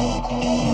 Música